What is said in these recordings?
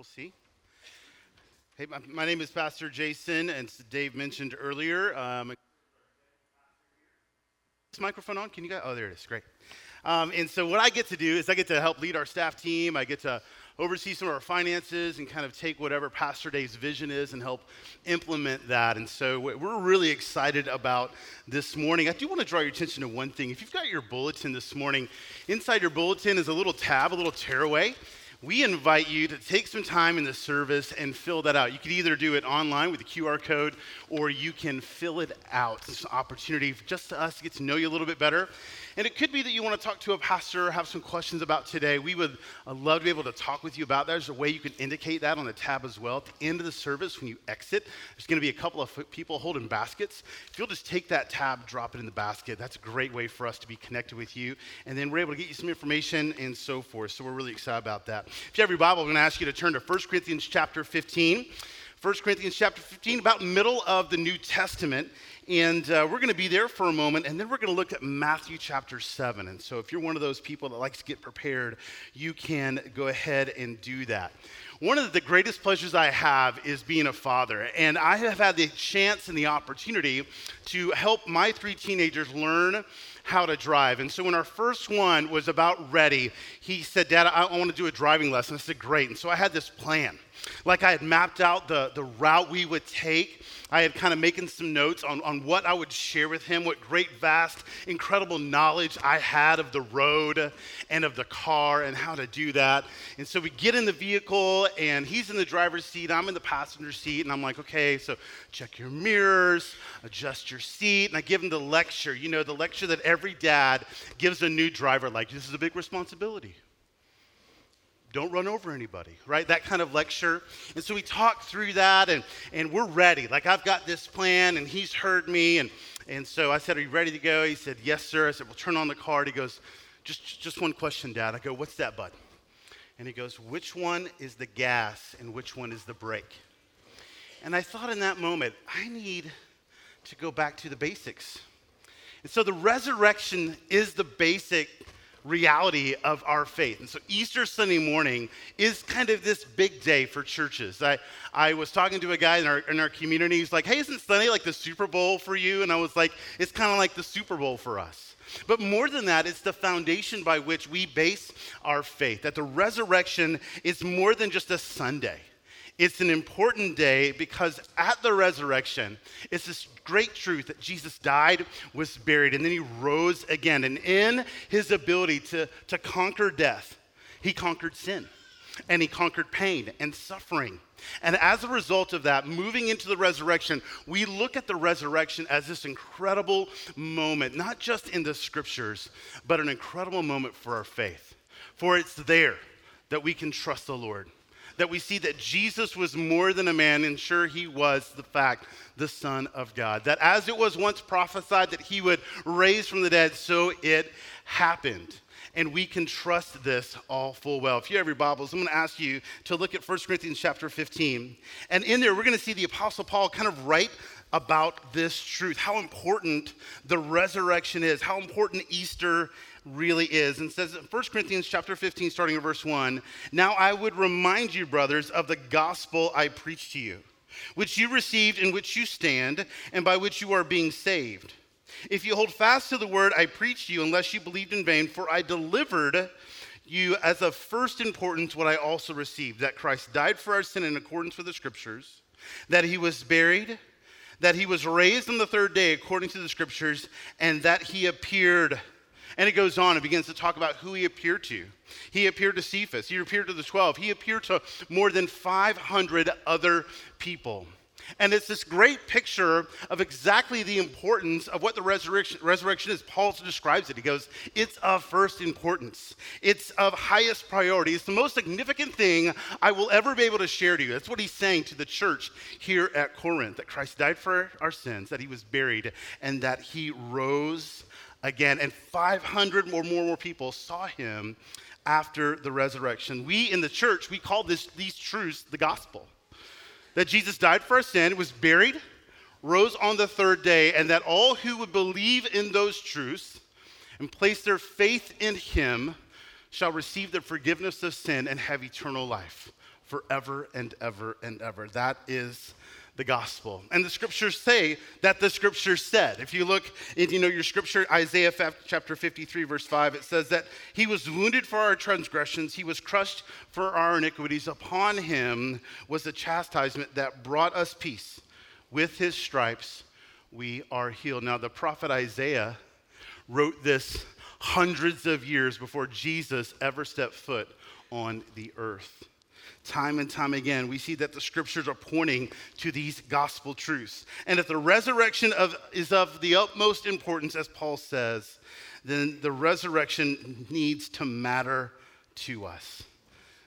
We'll see. Hey, my, my name is Pastor Jason, and Dave mentioned earlier. Um, this microphone on? Can you guys? Oh, there it is. Great. Um, and so, what I get to do is I get to help lead our staff team. I get to oversee some of our finances and kind of take whatever Pastor Dave's vision is and help implement that. And so we're really excited about this morning. I do want to draw your attention to one thing. If you've got your bulletin this morning, inside your bulletin is a little tab, a little tearaway we invite you to take some time in the service and fill that out. You can either do it online with the QR code or you can fill it out. It's an opportunity just to us to get to know you a little bit better. And it could be that you want to talk to a pastor, or have some questions about today. We would uh, love to be able to talk with you about that. There's a way you can indicate that on the tab as well. At the end of the service, when you exit, there's going to be a couple of people holding baskets. If you'll just take that tab, drop it in the basket, that's a great way for us to be connected with you. And then we're able to get you some information and so forth. So we're really excited about that. If you have your Bible, I'm going to ask you to turn to 1 Corinthians chapter 15. 1 Corinthians chapter 15, about middle of the New Testament. And uh, we're going to be there for a moment, and then we're going to look at Matthew chapter 7. And so, if you're one of those people that likes to get prepared, you can go ahead and do that. One of the greatest pleasures I have is being a father, and I have had the chance and the opportunity to help my three teenagers learn how to drive. And so when our first one was about ready, he said, Dad, I, want to do a driving lesson. I said, Great. And so I had this plan. Like I had mapped out the, the route we would take. I had kind of making some notes on, on what I would share with him, what great, vast, incredible knowledge I had of the road and of the car and how to do that. And so we get in the vehicle, and he's in the driver's seat, I'm in the passenger seat, and I'm like, okay, so check your mirrors, adjust your seat. And I give him the lecture, you know, the lecture that every dad gives a new driver, like, this is a big responsibility don't run over anybody, right? That kind of lecture. And so we talked through that and, and we're ready. Like I've got this plan and he's heard me. And, and so I said, Are you ready to go? He said, Yes, sir. I said, Well, turn on the car. He goes, just, just one question, Dad. I go, What's that, bud? And he goes, Which one is the gas and which one is the brake? And I thought in that moment, I need to go back to the basics. And so the resurrection is the basic reality of our faith. And so Easter Sunday morning is kind of this big day for churches. I, I was talking to a guy in our, in our community. He's like, hey, isn't Sunday like the Super Bowl for you? And I was like, it's kind of like the Super Bowl for us. But more than that, it's the foundation by which we base our faith. That the resurrection is more than just a Sunday. It's an important day because at the resurrection, it's this great truth that Jesus died, was buried, and then he rose again. And in his ability to, to conquer death, he conquered sin and he conquered pain and suffering. And as a result of that, moving into the resurrection, we look at the resurrection as this incredible moment, not just in the scriptures, but an incredible moment for our faith. For it's there that we can trust the Lord that we see that Jesus was more than a man, and sure, he was the fact, the Son of God. That as it was once prophesied that he would raise from the dead, so it happened. And we can trust this all full well. If you have your Bibles, I'm going to ask you to look at 1 Corinthians chapter 15. And in there, we're going to see the Apostle Paul kind of write about this truth, how important the resurrection is, how important Easter really is. And says in 1 Corinthians chapter 15 starting in verse 1 now I would remind you brothers of the gospel I preached to you which you received in which you stand and by which you are being saved. If you hold fast to the word I preached to you unless you believed in vain for I delivered you as of first importance what I also received that Christ died for our sin in accordance with the scriptures that he was buried that he was raised on the third day according to the scriptures and that he appeared and it goes on and begins to talk about who he appeared to. He appeared to Cephas, he appeared to the 12, he appeared to more than 500 other people. And it's this great picture of exactly the importance of what the resurrection, resurrection is. Paul describes it. He goes, It's of first importance, it's of highest priority. It's the most significant thing I will ever be able to share to you. That's what he's saying to the church here at Corinth that Christ died for our sins, that he was buried, and that he rose again. And 500 or more, more people saw him after the resurrection. We in the church, we call this, these truths the gospel. That Jesus died for our sin, was buried, rose on the third day, and that all who would believe in those truths and place their faith in him shall receive the forgiveness of sin and have eternal life forever and ever and ever. That is the gospel. And the scriptures say that the scriptures said. If you look in you know your scripture Isaiah chapter 53 verse 5 it says that he was wounded for our transgressions, he was crushed for our iniquities, upon him was the chastisement that brought us peace. With his stripes we are healed. Now the prophet Isaiah wrote this hundreds of years before Jesus ever stepped foot on the earth. Time and time again, we see that the scriptures are pointing to these gospel truths. And if the resurrection of, is of the utmost importance, as Paul says, then the resurrection needs to matter to us.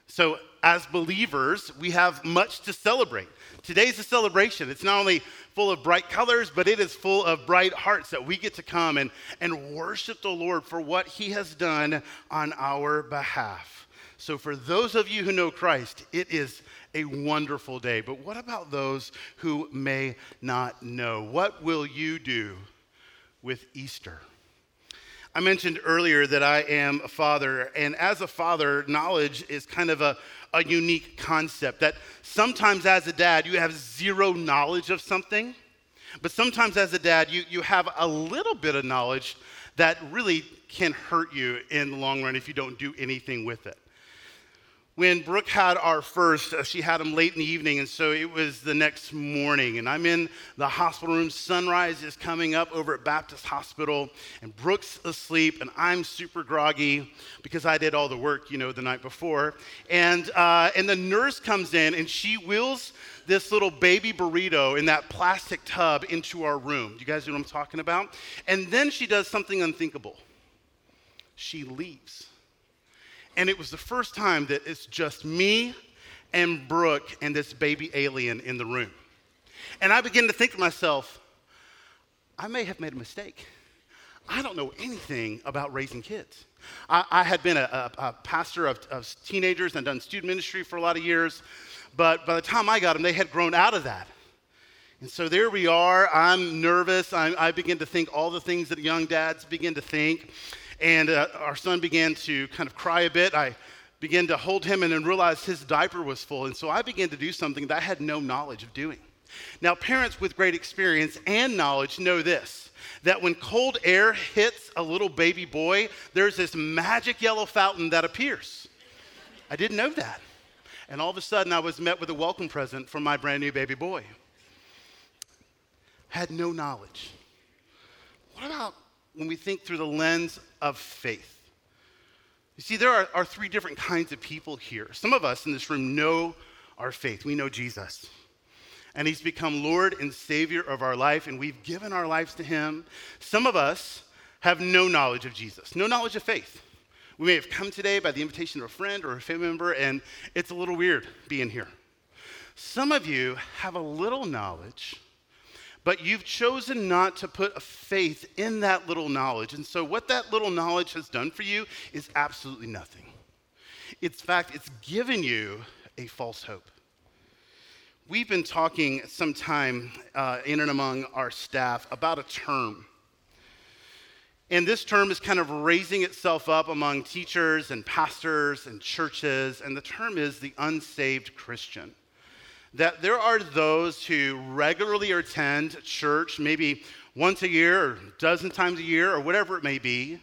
So, as believers, we have much to celebrate. Today's a celebration. It's not only full of bright colors, but it is full of bright hearts that we get to come and, and worship the Lord for what He has done on our behalf. So, for those of you who know Christ, it is a wonderful day. But what about those who may not know? What will you do with Easter? I mentioned earlier that I am a father, and as a father, knowledge is kind of a, a unique concept. That sometimes as a dad, you have zero knowledge of something, but sometimes as a dad, you, you have a little bit of knowledge that really can hurt you in the long run if you don't do anything with it. When Brooke had our first, uh, she had him late in the evening, and so it was the next morning. And I'm in the hospital room. Sunrise is coming up over at Baptist Hospital, and Brooke's asleep, and I'm super groggy because I did all the work, you know, the night before. And, uh, and the nurse comes in, and she wheels this little baby burrito in that plastic tub into our room. Do You guys know what I'm talking about? And then she does something unthinkable she leaves. And it was the first time that it's just me and Brooke and this baby alien in the room. And I began to think to myself, I may have made a mistake. I don't know anything about raising kids. I, I had been a, a, a pastor of, of, teenagers and done student ministry for a lot of years, but by the time I got them, they had grown out of that. And so there we are. I'm nervous. I, I begin to think all the things that young dads begin to think. And uh, our son began to kind of cry a bit. I began to hold him and then realized his diaper was full. And so I began to do something that I had no knowledge of doing. Now, parents with great experience and knowledge know this that when cold air hits a little baby boy, there's this magic yellow fountain that appears. I didn't know that. And all of a sudden, I was met with a welcome present from my brand new baby boy. Had no knowledge. What about when we think through the lens of faith. You see, there are, are three different kinds of people here. Some of us in this room know our faith, we know Jesus. And he's become Lord and Savior of our life, and we've given our lives to him. Some of us have no knowledge of Jesus, no knowledge of faith. We may have come today by the invitation of a friend or a family member, and it's a little weird being here. Some of you have a little knowledge, but you've chosen not to put a faith in that little knowledge. And so, what that little knowledge has done for you is absolutely nothing. In fact, it's given you a false hope. We've been talking some time uh, in and among our staff about a term. And this term is kind of raising itself up among teachers and pastors and churches, and the term is the unsaved Christian that there are those who regularly attend church, maybe once a year or a dozen times a year or whatever it may be,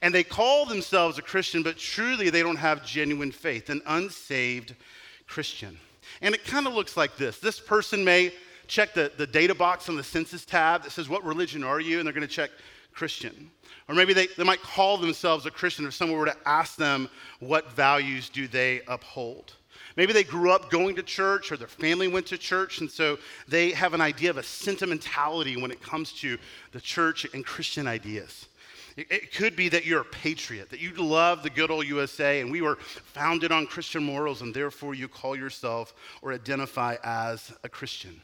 and they call themselves a Christian, but truly they don't have genuine faith, an unsaved Christian. And it kind of looks like this this person may check the, the data box on the census tab that says, What religion are you? And they're going to check Christian. Or maybe they, they might call themselves a Christian if someone were to ask them, What values do they uphold? Maybe they grew up going to church or their family went to church, and so they have an idea of a sentimentality when it comes to the church and Christian ideas. It, could be that you're a patriot, that you love the good old USA, and we were founded on Christian morals, and therefore you call yourself or identify as a Christian.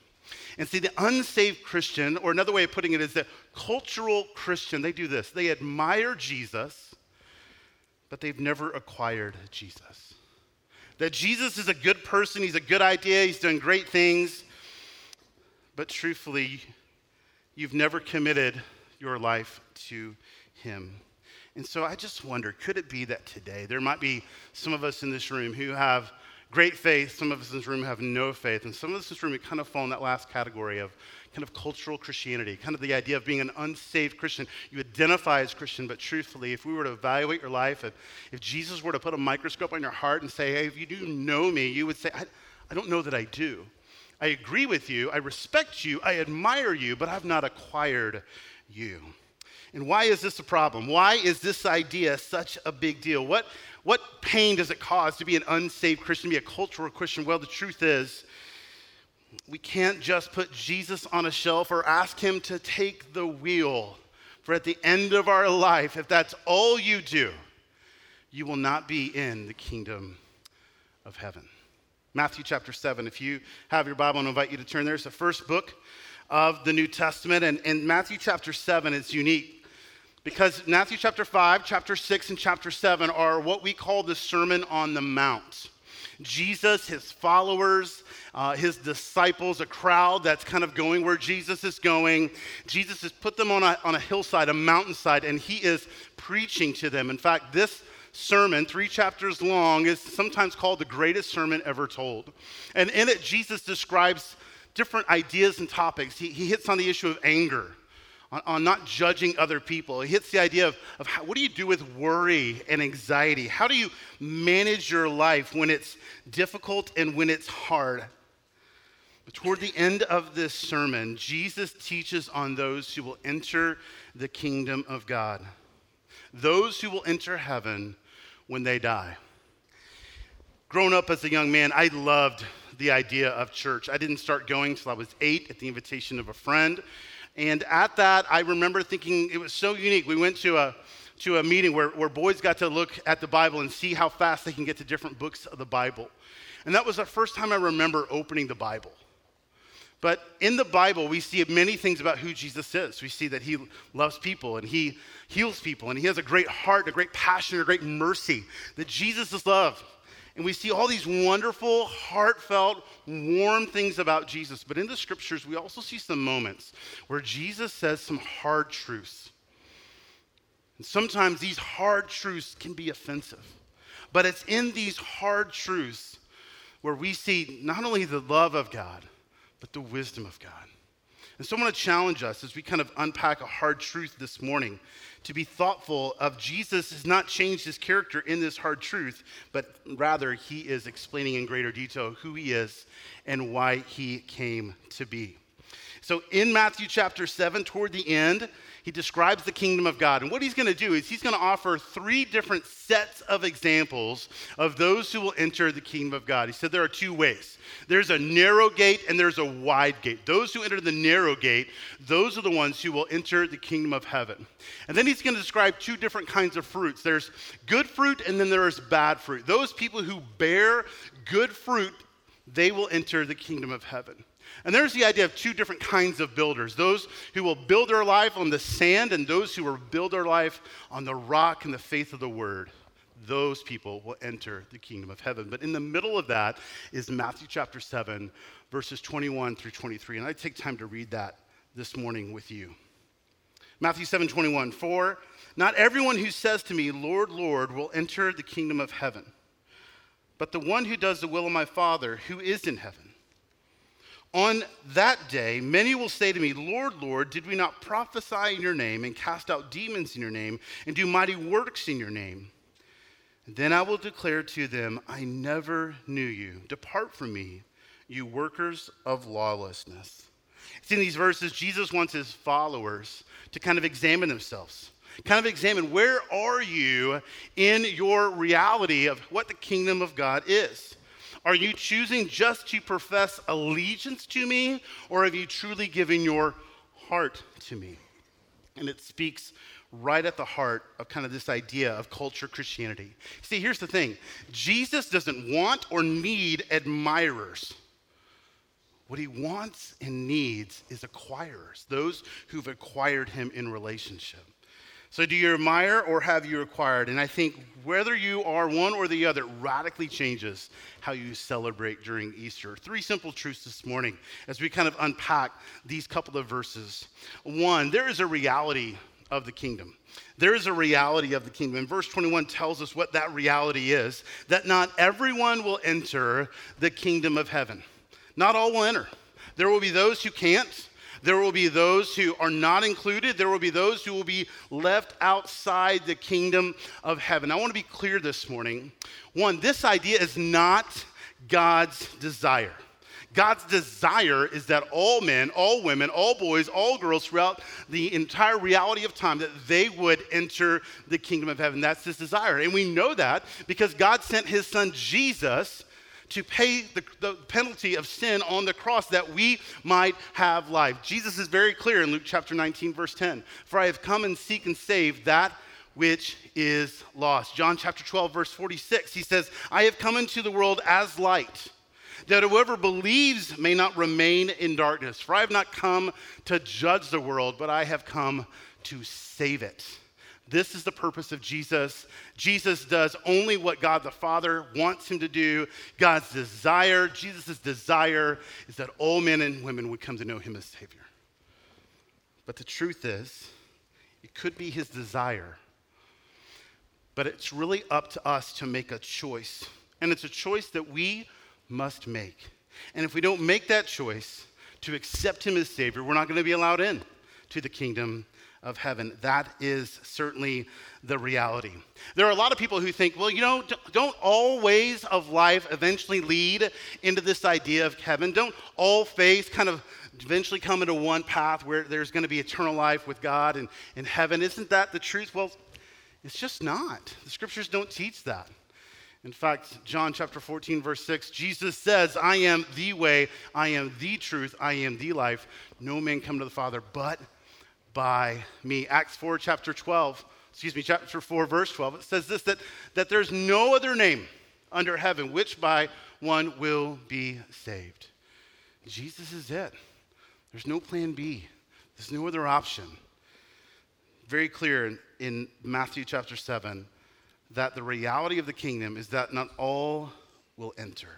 And see, the unsaved Christian, or another way of putting it is the cultural Christian, they do this. They admire Jesus, but they've never acquired Jesus that Jesus is a good person, he's a good idea, he's doing great things, but truthfully, you've never committed your life to him. And so I just wonder could it be that today there might be some of us in this room who have great faith, some of us in this room have no faith, and some of us in this room who kind of fall in that last category of kind of cultural Christianity, kind of the idea of being an unsaved Christian. You identify as Christian, but truthfully, if we were to evaluate your life, if, if Jesus were to put a microscope on your heart and say, hey, if you do know me, you would say, I, I don't know that I do. I agree with you, I respect you, I admire you, but I've not acquired you. And why is this a problem? Why is this idea such a big deal? What, what pain does it cause to be an unsaved Christian, be a cultural Christian? Well, the truth is, we can't just put Jesus on a shelf or ask him to take the wheel. For at the end of our life, if that's all you do, you will not be in the kingdom of heaven. Matthew chapter 7. If you have your Bible, I invite you to turn there. It's the first book of the New Testament. And in Matthew chapter 7, it's unique because Matthew chapter 5, chapter 6, and chapter 7 are what we call the Sermon on the Mount. Jesus, his followers, uh, his disciples, a crowd that's kind of going where Jesus is going. Jesus has put them on a, on a hillside, a mountainside, and he is preaching to them. In fact, this sermon, three chapters long, is sometimes called the greatest sermon ever told. And in it, Jesus describes different ideas and topics. He, he hits on the issue of anger on, on not judging other people. It hits the idea of, of how, what do you do with worry and anxiety? How do you manage your life when it's difficult and when it's hard? Toward the end of this sermon, Jesus teaches on those who will enter the kingdom of God, those who will enter heaven when they die. Growing up as a young man, I loved the idea of church. I didn't start going until I was eight at the invitation of a friend. And at that, I remember thinking it was so unique. We went to a, to a meeting where, where boys got to look at the Bible and see how fast they can get to different books of the Bible. And that was the first time I remember opening the Bible. But in the Bible, we see many things about who Jesus is. We see that he loves people and he heals people and he has a great heart, a great passion, a great mercy, that Jesus is love. And we see all these wonderful, heartfelt, warm things about Jesus. But in the scriptures, we also see some moments where Jesus says some hard truths. And sometimes these hard truths can be offensive. But it's in these hard truths where we see not only the love of God, but the wisdom of God. And so I want to challenge us as we kind of unpack a hard truth this morning to be thoughtful of Jesus has not changed his character in this hard truth, but rather he is explaining in greater detail who he is and why he came to be. So in Matthew chapter 7, toward the end, he describes the kingdom of God. And what he's going to do is he's going to offer three different sets of examples of those who will enter the kingdom of God. He said there are two ways there's a narrow gate and there's a wide gate. Those who enter the narrow gate, those are the ones who will enter the kingdom of heaven. And then he's going to describe two different kinds of fruits there's good fruit and then there is bad fruit. Those people who bear good fruit, they will enter the kingdom of heaven. And there's the idea of two different kinds of builders those who will build their life on the sand, and those who will build their life on the rock and the faith of the word. Those people will enter the kingdom of heaven. But in the middle of that is Matthew chapter 7, verses 21 through 23. And I take time to read that this morning with you. Matthew 7 21. For not everyone who says to me, Lord, Lord, will enter the kingdom of heaven, but the one who does the will of my Father who is in heaven. On that day, many will say to me, Lord, Lord, did we not prophesy in your name and cast out demons in your name and do mighty works in your name? Then I will declare to them, I never knew you. Depart from me, you workers of lawlessness. It's in these verses, Jesus wants his followers to kind of examine themselves, kind of examine where are you in your reality of what the kingdom of God is. Are you choosing just to profess allegiance to me, or have you truly given your heart to me? And it speaks right at the heart of kind of this idea of culture Christianity. See, here's the thing Jesus doesn't want or need admirers. What he wants and needs is acquirers, those who've acquired him in relationship. So, do you admire or have you acquired? And I think whether you are one or the other radically changes how you celebrate during Easter. Three simple truths this morning as we kind of unpack these couple of verses. One, there is a reality of the kingdom. There is a reality of the kingdom. And verse 21 tells us what that reality is that not everyone will enter the kingdom of heaven. Not all will enter. There will be those who can't. There will be those who are not included. There will be those who will be left outside the kingdom of heaven. I want to be clear this morning. One, this idea is not God's desire. God's desire is that all men, all women, all boys, all girls throughout the entire reality of time that they would enter the kingdom of heaven. That's his desire. And we know that because God sent his son Jesus to pay the, the, penalty of sin on the cross that we might have life. Jesus is very clear in Luke chapter 19, verse 10 For I have come and seek and save that which is lost. John chapter 12, verse 46, he says, I have come into the world as light that whoever believes may not remain in darkness. For I have not come to judge the world, but I have come to save it. This is the purpose of Jesus. Jesus does only what God the Father wants him to do. God's desire, Jesus' desire, is that all men and women would come to know him as Savior. But the truth is, it could be his desire, but it's really up to us to make a choice. And it's a choice that we must make. And if we don't make that choice to accept him as Savior, we're not going to be allowed in to the kingdom of heaven. That is certainly the reality. There are a lot of people who think, well, you know, don't all ways of life eventually lead into this idea of heaven? Don't all faiths kind of eventually come into one path where there's going to be eternal life with God and in heaven? Isn't that the truth? Well, it's just not. The scriptures don't teach that. In fact, John chapter 14, verse 6, Jesus says, I am the way, I am the truth, I am the life. No man come to the Father but by me. Acts 4, chapter 12, excuse me, chapter 4, verse 12, it says this that, that there's no other name under heaven which by one will be saved. Jesus is it. There's no plan B, there's no other option. Very clear in, in Matthew chapter 7 that the reality of the kingdom is that not all will enter.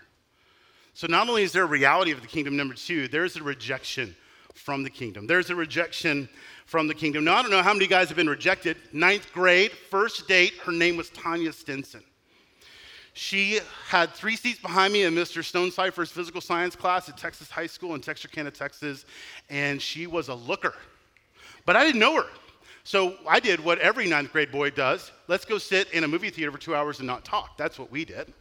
So, not only is there a reality of the kingdom, number two, there's a rejection from the kingdom. There's a rejection from the kingdom. Now, I don't know how many guys have been rejected. Ninth grade, first date, her name was Tanya Stinson. She had three seats behind me in Mr. Stonecipher's physical science class at Texas High School in Texarkana, Texas, and she was a looker. But I didn't know her. So I did what every ninth grade boy does let's go sit in a movie theater for two hours and not talk. That's what we did.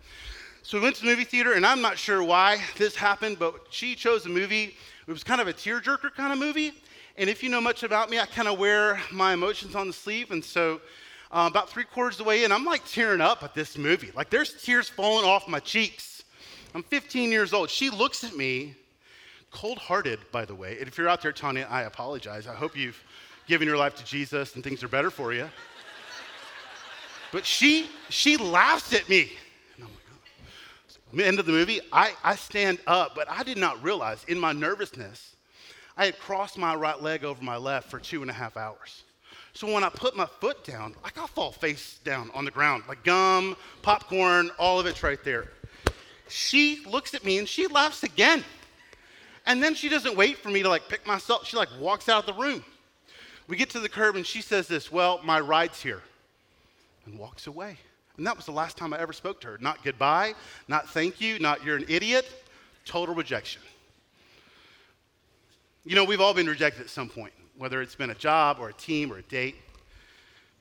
So we went to the movie theater, and I'm not sure why this happened, but she chose a movie. It was kind of a tearjerker kind of movie. And if you know much about me, I kind of wear my emotions on the sleeve. And so uh, about three quarters of the way in, I'm like tearing up at this movie. Like there's tears falling off my cheeks. I'm 15 years old. She looks at me, cold hearted, by the way. And if you're out there, Tanya, I apologize. I hope you've given your life to Jesus and things are better for you. But she, she laughs at me. End of the movie, I, I stand up, but I did not realize in my nervousness, I had crossed my right leg over my left for two and a half hours. So when I put my foot down, like I fall face down on the ground, like gum, popcorn, all of it's right there. She looks at me and she laughs again. And then she doesn't wait for me to like pick myself. She like walks out of the room. We get to the curb and she says this, Well, my ride's here, and walks away. And that was the last time I ever spoke to her. Not goodbye, not thank you, not you're an idiot, total rejection. You know, we've all been rejected at some point, whether it's been a job or a team or a date.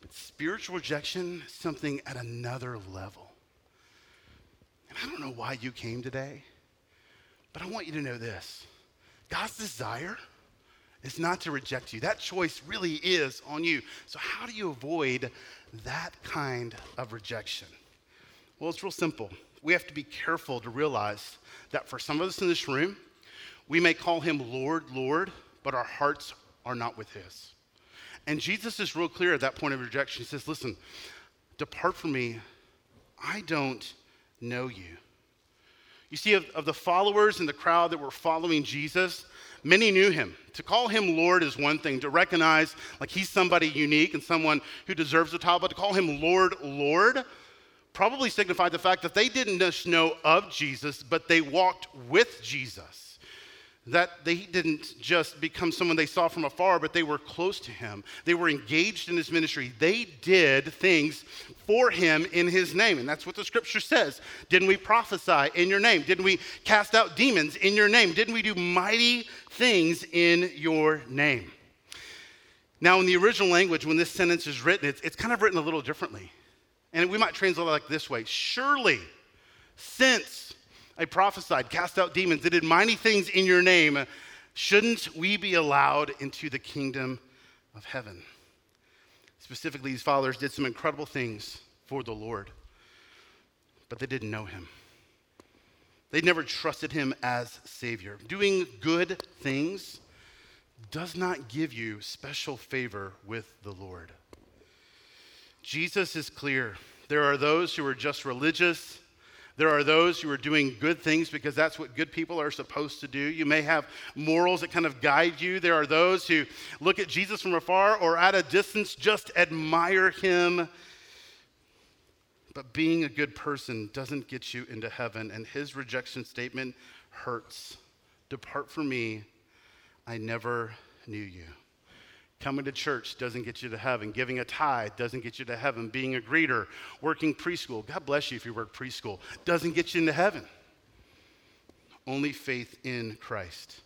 But spiritual rejection something at another level. And I don't know why you came today, but I want you to know this God's desire is not to reject you. That choice really is on you. So, how do you avoid that kind of rejection? Well, it's real simple. We have to be careful to realize that for some of us in this room, we may call him Lord, Lord, but our hearts are not with his. And Jesus is real clear at that point of rejection. He says, Listen, depart from me. I don't know you. You see, of, of the followers in the crowd that were following Jesus, Many knew him. To call him Lord is one thing, to recognize like he's somebody unique and someone who deserves a title, but to call him Lord, Lord probably signified the fact that they didn't just know of Jesus, but they walked with Jesus. That they didn't just become someone they saw from afar, but they were close to him. They were engaged in his ministry. They did things for him in his name. And that's what the scripture says. Didn't we prophesy in your name? Didn't we cast out demons in your name? Didn't we do mighty things in your name? Now, in the original language, when this sentence is written, it's, it's kind of written a little differently. And we might translate it like this way Surely, since I prophesied, cast out demons, I did mighty things in your name. Shouldn't we be allowed into the kingdom of heaven? Specifically, these fathers did some incredible things for the Lord, but they didn't know him. They never trusted him as Savior. Doing good things does not give you special favor with the Lord. Jesus is clear. There are those who are just religious there are those who are doing good things because that's what good people are supposed to do. You may have morals that kind of guide you. There are those who look at Jesus from afar or at a distance, just admire him. But being a good person doesn't get you into heaven, and his rejection statement hurts. Depart from me, I never knew you. Coming to church doesn't get you to heaven. Giving a tithe doesn't get you to heaven. Being a greeter, working preschool, God bless you if you work preschool, doesn't get you into heaven. Only faith in Christ.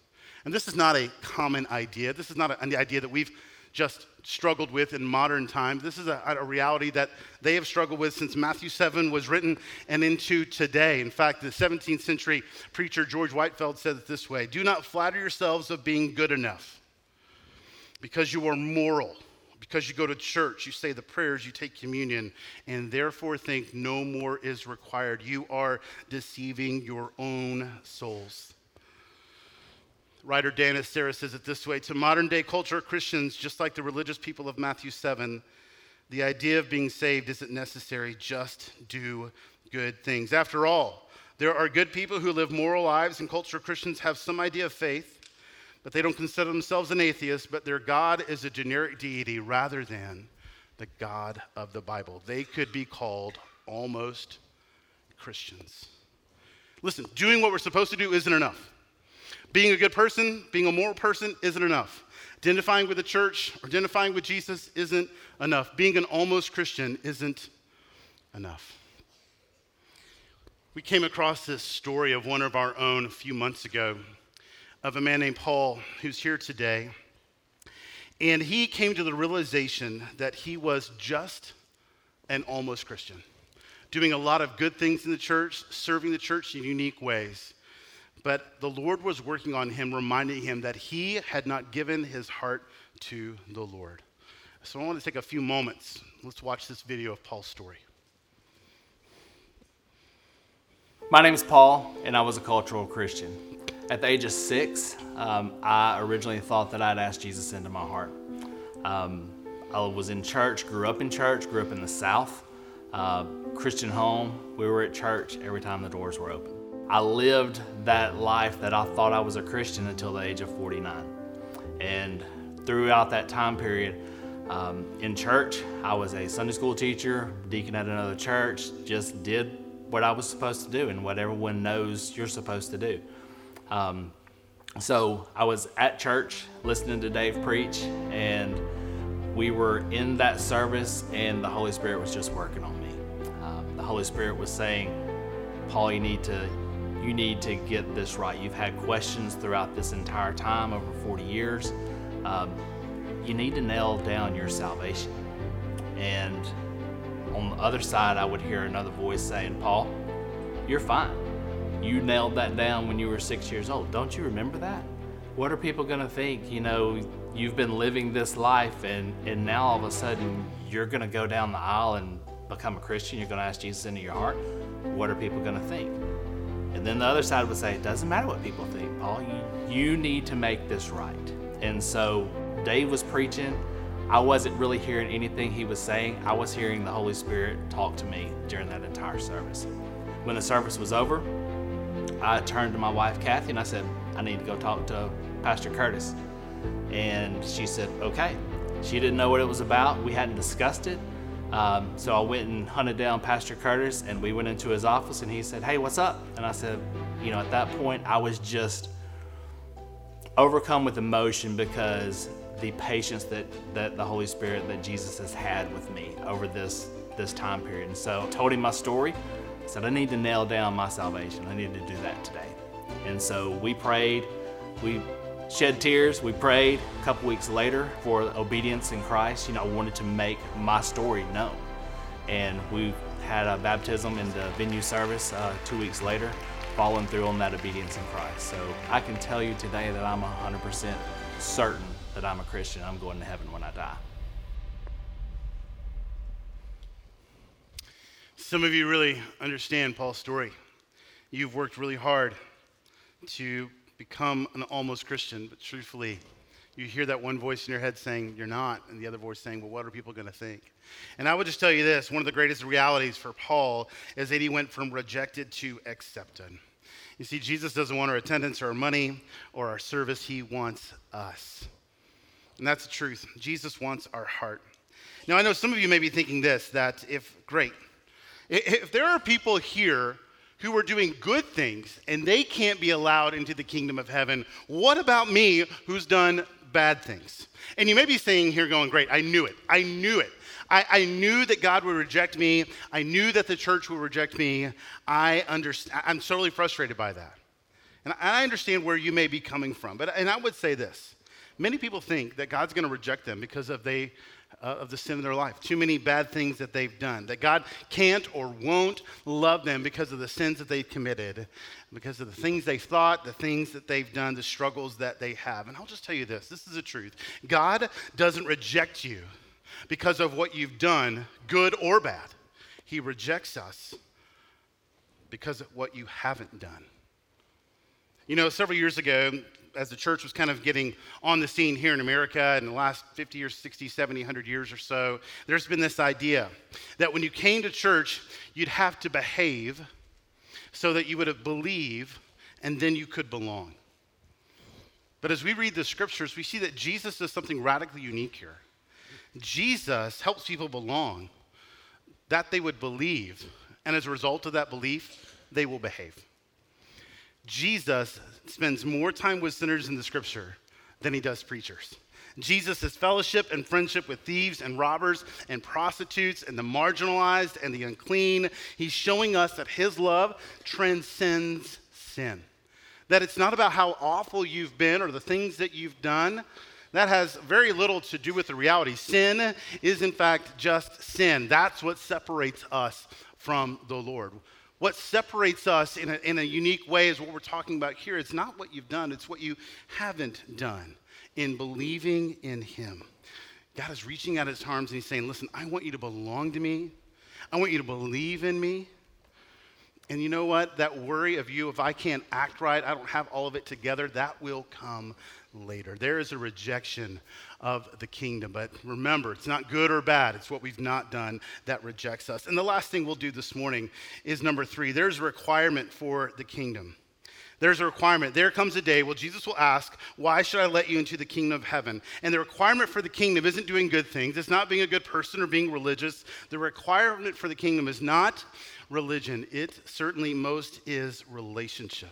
And this is not a common idea. This is not an idea that we've just struggled with in modern times. This is a, a, reality that they have struggled with since Matthew 7 was written and into today. In fact, the 17th century preacher George Whitefield said it this way Do not flatter yourselves of being good enough because you are moral, because you go to church, you say the prayers, you take communion, and therefore think no more is required. You are deceiving your own souls. Writer Dean Inserra says it this way To modern day culture, Christians, just like the religious people of Matthew 7, the idea of being saved isn't necessary, just do good things. After all, there are good people who live moral lives, and culture Christians have some idea of faith but they don't consider themselves an atheist, but their God is a generic deity rather than the God of the Bible. They could be called almost Christians. Listen, doing what we're supposed to do isn't enough. Being a good person, being a moral person isn't enough. Identifying with the church identifying with Jesus isn't enough. Being an almost Christian isn't enough. We came across this story of one of our own a few months ago of a man named Paul who's here today. And he came to the realization that he was just an almost Christian, doing a lot of good things in the church, serving the church in unique ways. But the Lord was working on him, reminding him that he had not given his heart to the Lord. So I want to take a few moments. Let's watch this video of Paul's story. My name is Paul, and I was a cultural Christian. At the age of six, um, I originally thought that I'd ask Jesus into my heart. Um, I was in church, grew up in church, grew up in the South, uh, Christian home. We were at church every time the doors were open. I lived that life that I thought I was a Christian until the age of 49. And throughout that time period, um, in church, I was a Sunday school teacher, deacon at another church, just did what I was supposed to do and what everyone knows you're supposed to do. Um, so I was at church listening to Dave preach, and we were in that service, and the Holy Spirit was just working on me. Um, the Holy Spirit was saying, "Paul, you need to, you need to get this right. You've had questions throughout this entire time, over 40 years. Um, you need to nail down your salvation." And on the other side, I would hear another voice saying, "Paul, you're fine." You nailed that down when you were six years old. Don't you remember that? What are people going to think? You know, you've been living this life, and, and now all of a sudden you're going to go down the aisle and become a Christian. You're going to ask Jesus into your heart. What are people going to think? And then the other side would say, it doesn't matter what people think, Paul. You, you need to make this right. And so Dave was preaching. I wasn't really hearing anything he was saying. I was hearing the Holy Spirit talk to me during that entire service. When the service was over, I turned to my wife, Kathy, and I said, I need to go talk to Pastor Curtis. And she said, okay. She didn't know what it was about. We hadn't discussed it. Um, so I went and hunted down Pastor Curtis, and we went into his office, and he said, hey, what's up? And I said, you know, at that point, I was just overcome with emotion because the patience that, that the Holy Spirit that Jesus has had with me over this this time period. And so I told him my story. I said I need to nail down my salvation. I need to do that today. And so we prayed. We shed tears. We prayed. A couple weeks later for obedience in Christ. You know, I wanted to make my story known. And we had a baptism in the venue service uh, two weeks later, following through on that obedience in Christ. So I can tell you today that I'm 100% certain that I'm a Christian. I'm going to heaven when I die. Some of you really understand Paul's story. You've worked really hard to become an almost Christian, but truthfully, you hear that one voice in your head saying, You're not, and the other voice saying, Well, what are people going to think? And I would just tell you this one of the greatest realities for Paul is that he went from rejected to accepted. You see, Jesus doesn't want our attendance or our money or our service, he wants us. And that's the truth. Jesus wants our heart. Now, I know some of you may be thinking this that if, great, if there are people here who are doing good things and they can't be allowed into the kingdom of heaven, what about me who's done bad things? And you may be saying here, going, Great, I knew it. I knew it. I, I, knew that God would reject me. I knew that the church would reject me. I understand. I'm totally frustrated by that. And I understand where you may be coming from. But and I would say this Many people think that God's going to reject them because of, they, uh, of the sin of their life, too many bad things that they've done, that God can't or won't love them because of the sins that they've committed, because of the things they've thought, the things that they've done, the struggles that they have. And I'll just tell you this this is the truth God doesn't reject you because of what you've done, good or bad. He rejects us because of what you haven't done. You know, several years ago, as the church was kind of getting on the scene here in America in the last 50 years, 60, 70, 100 years or so, there's been this idea that when you came to church, you'd have to behave so that you would believe and then you could belong. But as we read the scriptures, we see that Jesus does something radically unique here. Jesus helps people belong, that they would believe, and as a result of that belief, they will behave. Jesus spends more time with sinners in the scripture than he does preachers. Jesus fellowship and friendship with thieves and robbers and prostitutes and the marginalized and the unclean. He's showing us that his love transcends sin. That it's not about how awful you've been or the things that you've done. That has very little to do with the reality. Sin is, in fact, just sin. That's what separates us from the Lord. What separates us in a, in a unique way is what we're talking about here. It's not what you've done, it's what you haven't done in believing in Him. God is reaching out His arms and He's saying, Listen, I want you to belong to me. I want you to believe in me. And you know what? That worry of you, if I can't act right, I don't have all of it together, that will come later. There is a rejection of the kingdom. But remember, it's not good or bad, it's what we've not done that rejects us. And the last thing we'll do this morning is number three there's a requirement for the kingdom. There's a requirement. There comes a day, well, Jesus will ask, Why should I let you into the kingdom of heaven? And the requirement for the kingdom isn't doing good things, it's not being a good person or being religious. The requirement for the kingdom is not religion, it certainly most is relationship.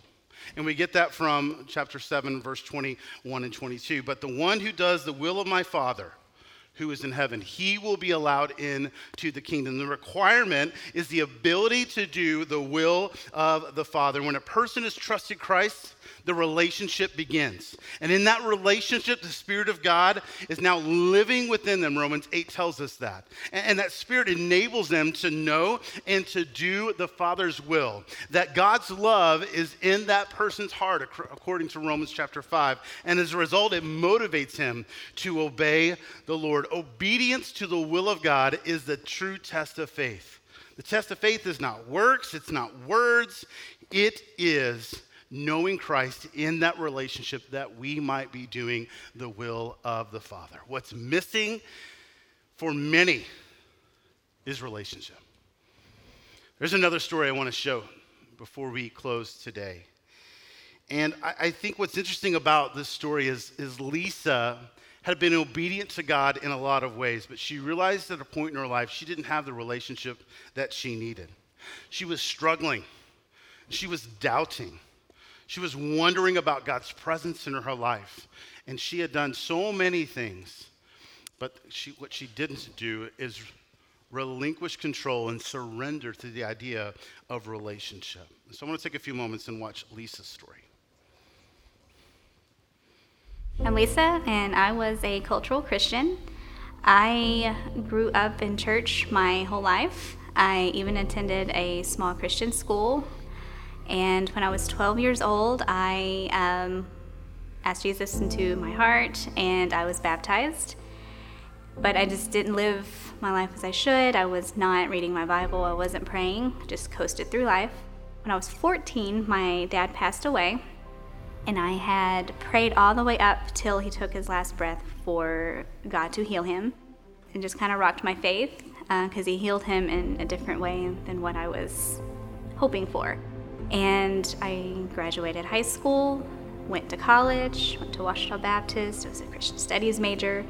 And we get that from chapter 7, verse 21 and 22. But the one who does the will of my Father, who is in heaven, he will be allowed into the kingdom. The requirement is the ability to do the will of the Father. When a person has trusted Christ, the relationship begins. And in that relationship, the Spirit of God is now living within them. Romans 8 tells us that. And, that Spirit enables them to know and to do the Father's will. That God's love is in that person's heart, according to Romans chapter 5. And as a result, it motivates him to obey the Lord. Obedience to the will of God is the true test of faith. The test of faith is not works, it's not words, it is knowing Christ in that relationship that we might be doing the will of the Father. What's missing for many is relationship. There's another story I want to show before we close today. And I, I think what's interesting about this story is, is Lisa had been obedient to God in a lot of ways, but she realized at a point in her life she didn't have the relationship that she needed. She was struggling, she was doubting. She was wondering about God's presence in her life. And she had done so many things. But she, what she didn't do is relinquish control and surrender to the idea of relationship. So I want to take a few moments and watch Lisa's story. I'm Lisa, and I was a cultural Christian. I grew up in church my whole life. I even attended a small Christian school. And when I was 12 years old, I um, asked Jesus into my heart and I was baptized. But I just didn't live my life as I should. I was not reading my Bible, I wasn't praying, just coasted through life. When I was 14, my dad passed away and I had prayed all the way up till he took his last breath for God to heal him. And just kind of rocked my faith because uh, he healed him in a different way than what I was hoping for. And I graduated high school, went to college, went to Ouachita Baptist, was a Christian studies major,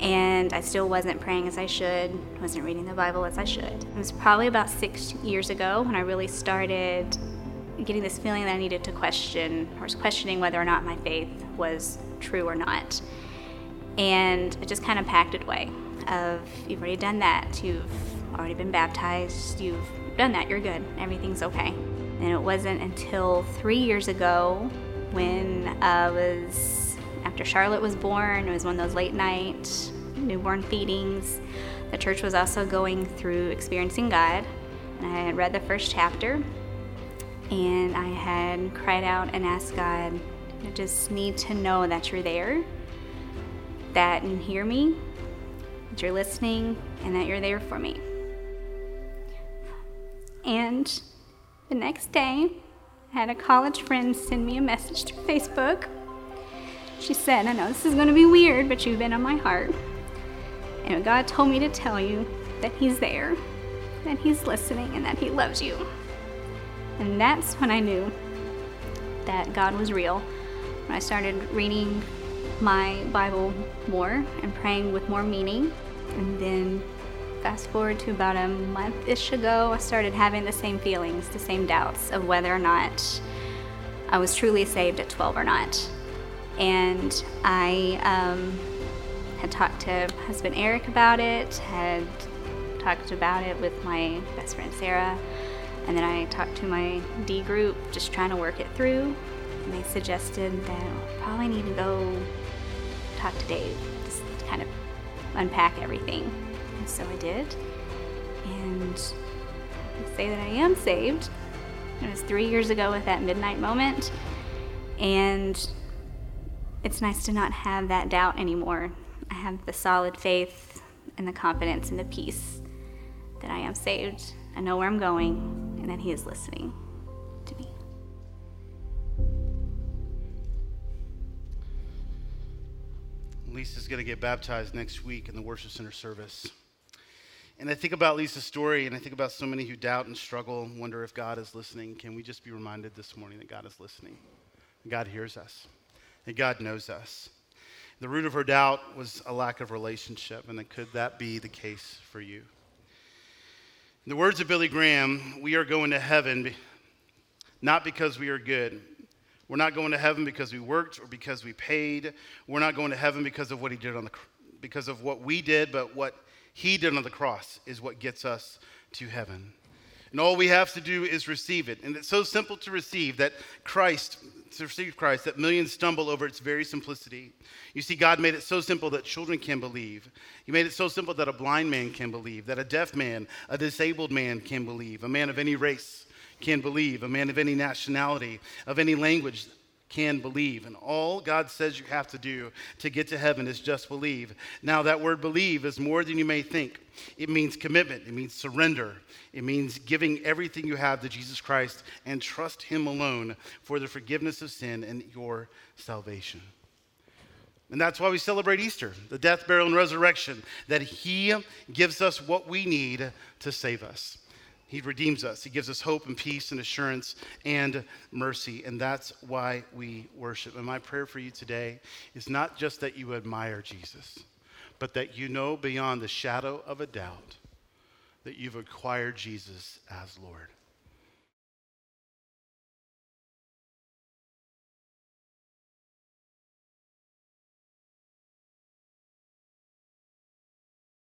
and I still wasn't praying as I should, wasn't reading the Bible as I should. It was probably about six years ago when I really started getting this feeling that I needed to question, or was questioning whether or not my faith was true or not. And it just kind of packed it away of you've already done that, you've already been baptized, you've done that, you're good, everything's okay. And it wasn't until three years ago when I was, after Charlotte was born, it was one of those late night newborn feedings. The church was also going through experiencing God. And I had read the first chapter and I had cried out and asked God, I just need to know that you're there, that you hear me, that you're listening, and that you're there for me. And the next day, I had a college friend send me a message through Facebook. She said, I know this is going to be weird, but you've been on my heart. And God told me to tell you that He's there, that He's listening, and that He loves you. And that's when I knew that God was real. When I started reading my Bible more and praying with more meaning. And then fast forward to about a month ish ago, I started having the same feelings, the same doubts of whether or not I was truly saved at 12 or not. And I um, had talked to husband Eric about it, had talked about it with my best friend Sarah. And then I talked to my D group, just trying to work it through. And they suggested that I probably need to go talk to Dave, just kind of unpack everything. So I did. And I say that I am saved. It was three years ago with that midnight moment. And it's nice to not have that doubt anymore. I have the solid faith and the confidence and the peace that I am saved. I know where I'm going, and that He is listening to me. Lisa's going to get baptized next week in the Worship Center service. And I think about Lisa's story, and I think about so many who doubt and struggle wonder if God is listening. Can we just be reminded this morning that God is listening? God hears us, and God knows us. The root of her doubt was a lack of relationship, and could that be the case for you? In the words of Billy Graham, we are going to heaven not because we are good. We're not going to heaven because we worked or because we paid. We're not going to heaven because of what he did on the because of what we did, but what he did on the cross is what gets us to heaven. And all we have to do is receive it. And it's so simple to receive that Christ, to receive Christ, that millions stumble over its very simplicity. You see, God made it so simple that children can believe. He made it so simple that a blind man can believe, that a deaf man, a disabled man can believe, a man of any race can believe, a man of any nationality, of any language can believe. And all God says you have to do to get to heaven is just believe. Now, that word believe is more than you may think. It means commitment, it means surrender, it means giving everything you have to Jesus Christ and trust Him alone for the forgiveness of sin and your salvation. And that's why we celebrate Easter, the death, burial, and resurrection, that He gives us what we need to save us. He redeems us. He gives us hope and peace and assurance and mercy. And that's why we worship. And my prayer for you today is not just that you admire Jesus, but that you know beyond the shadow of a doubt that you've acquired Jesus as Lord.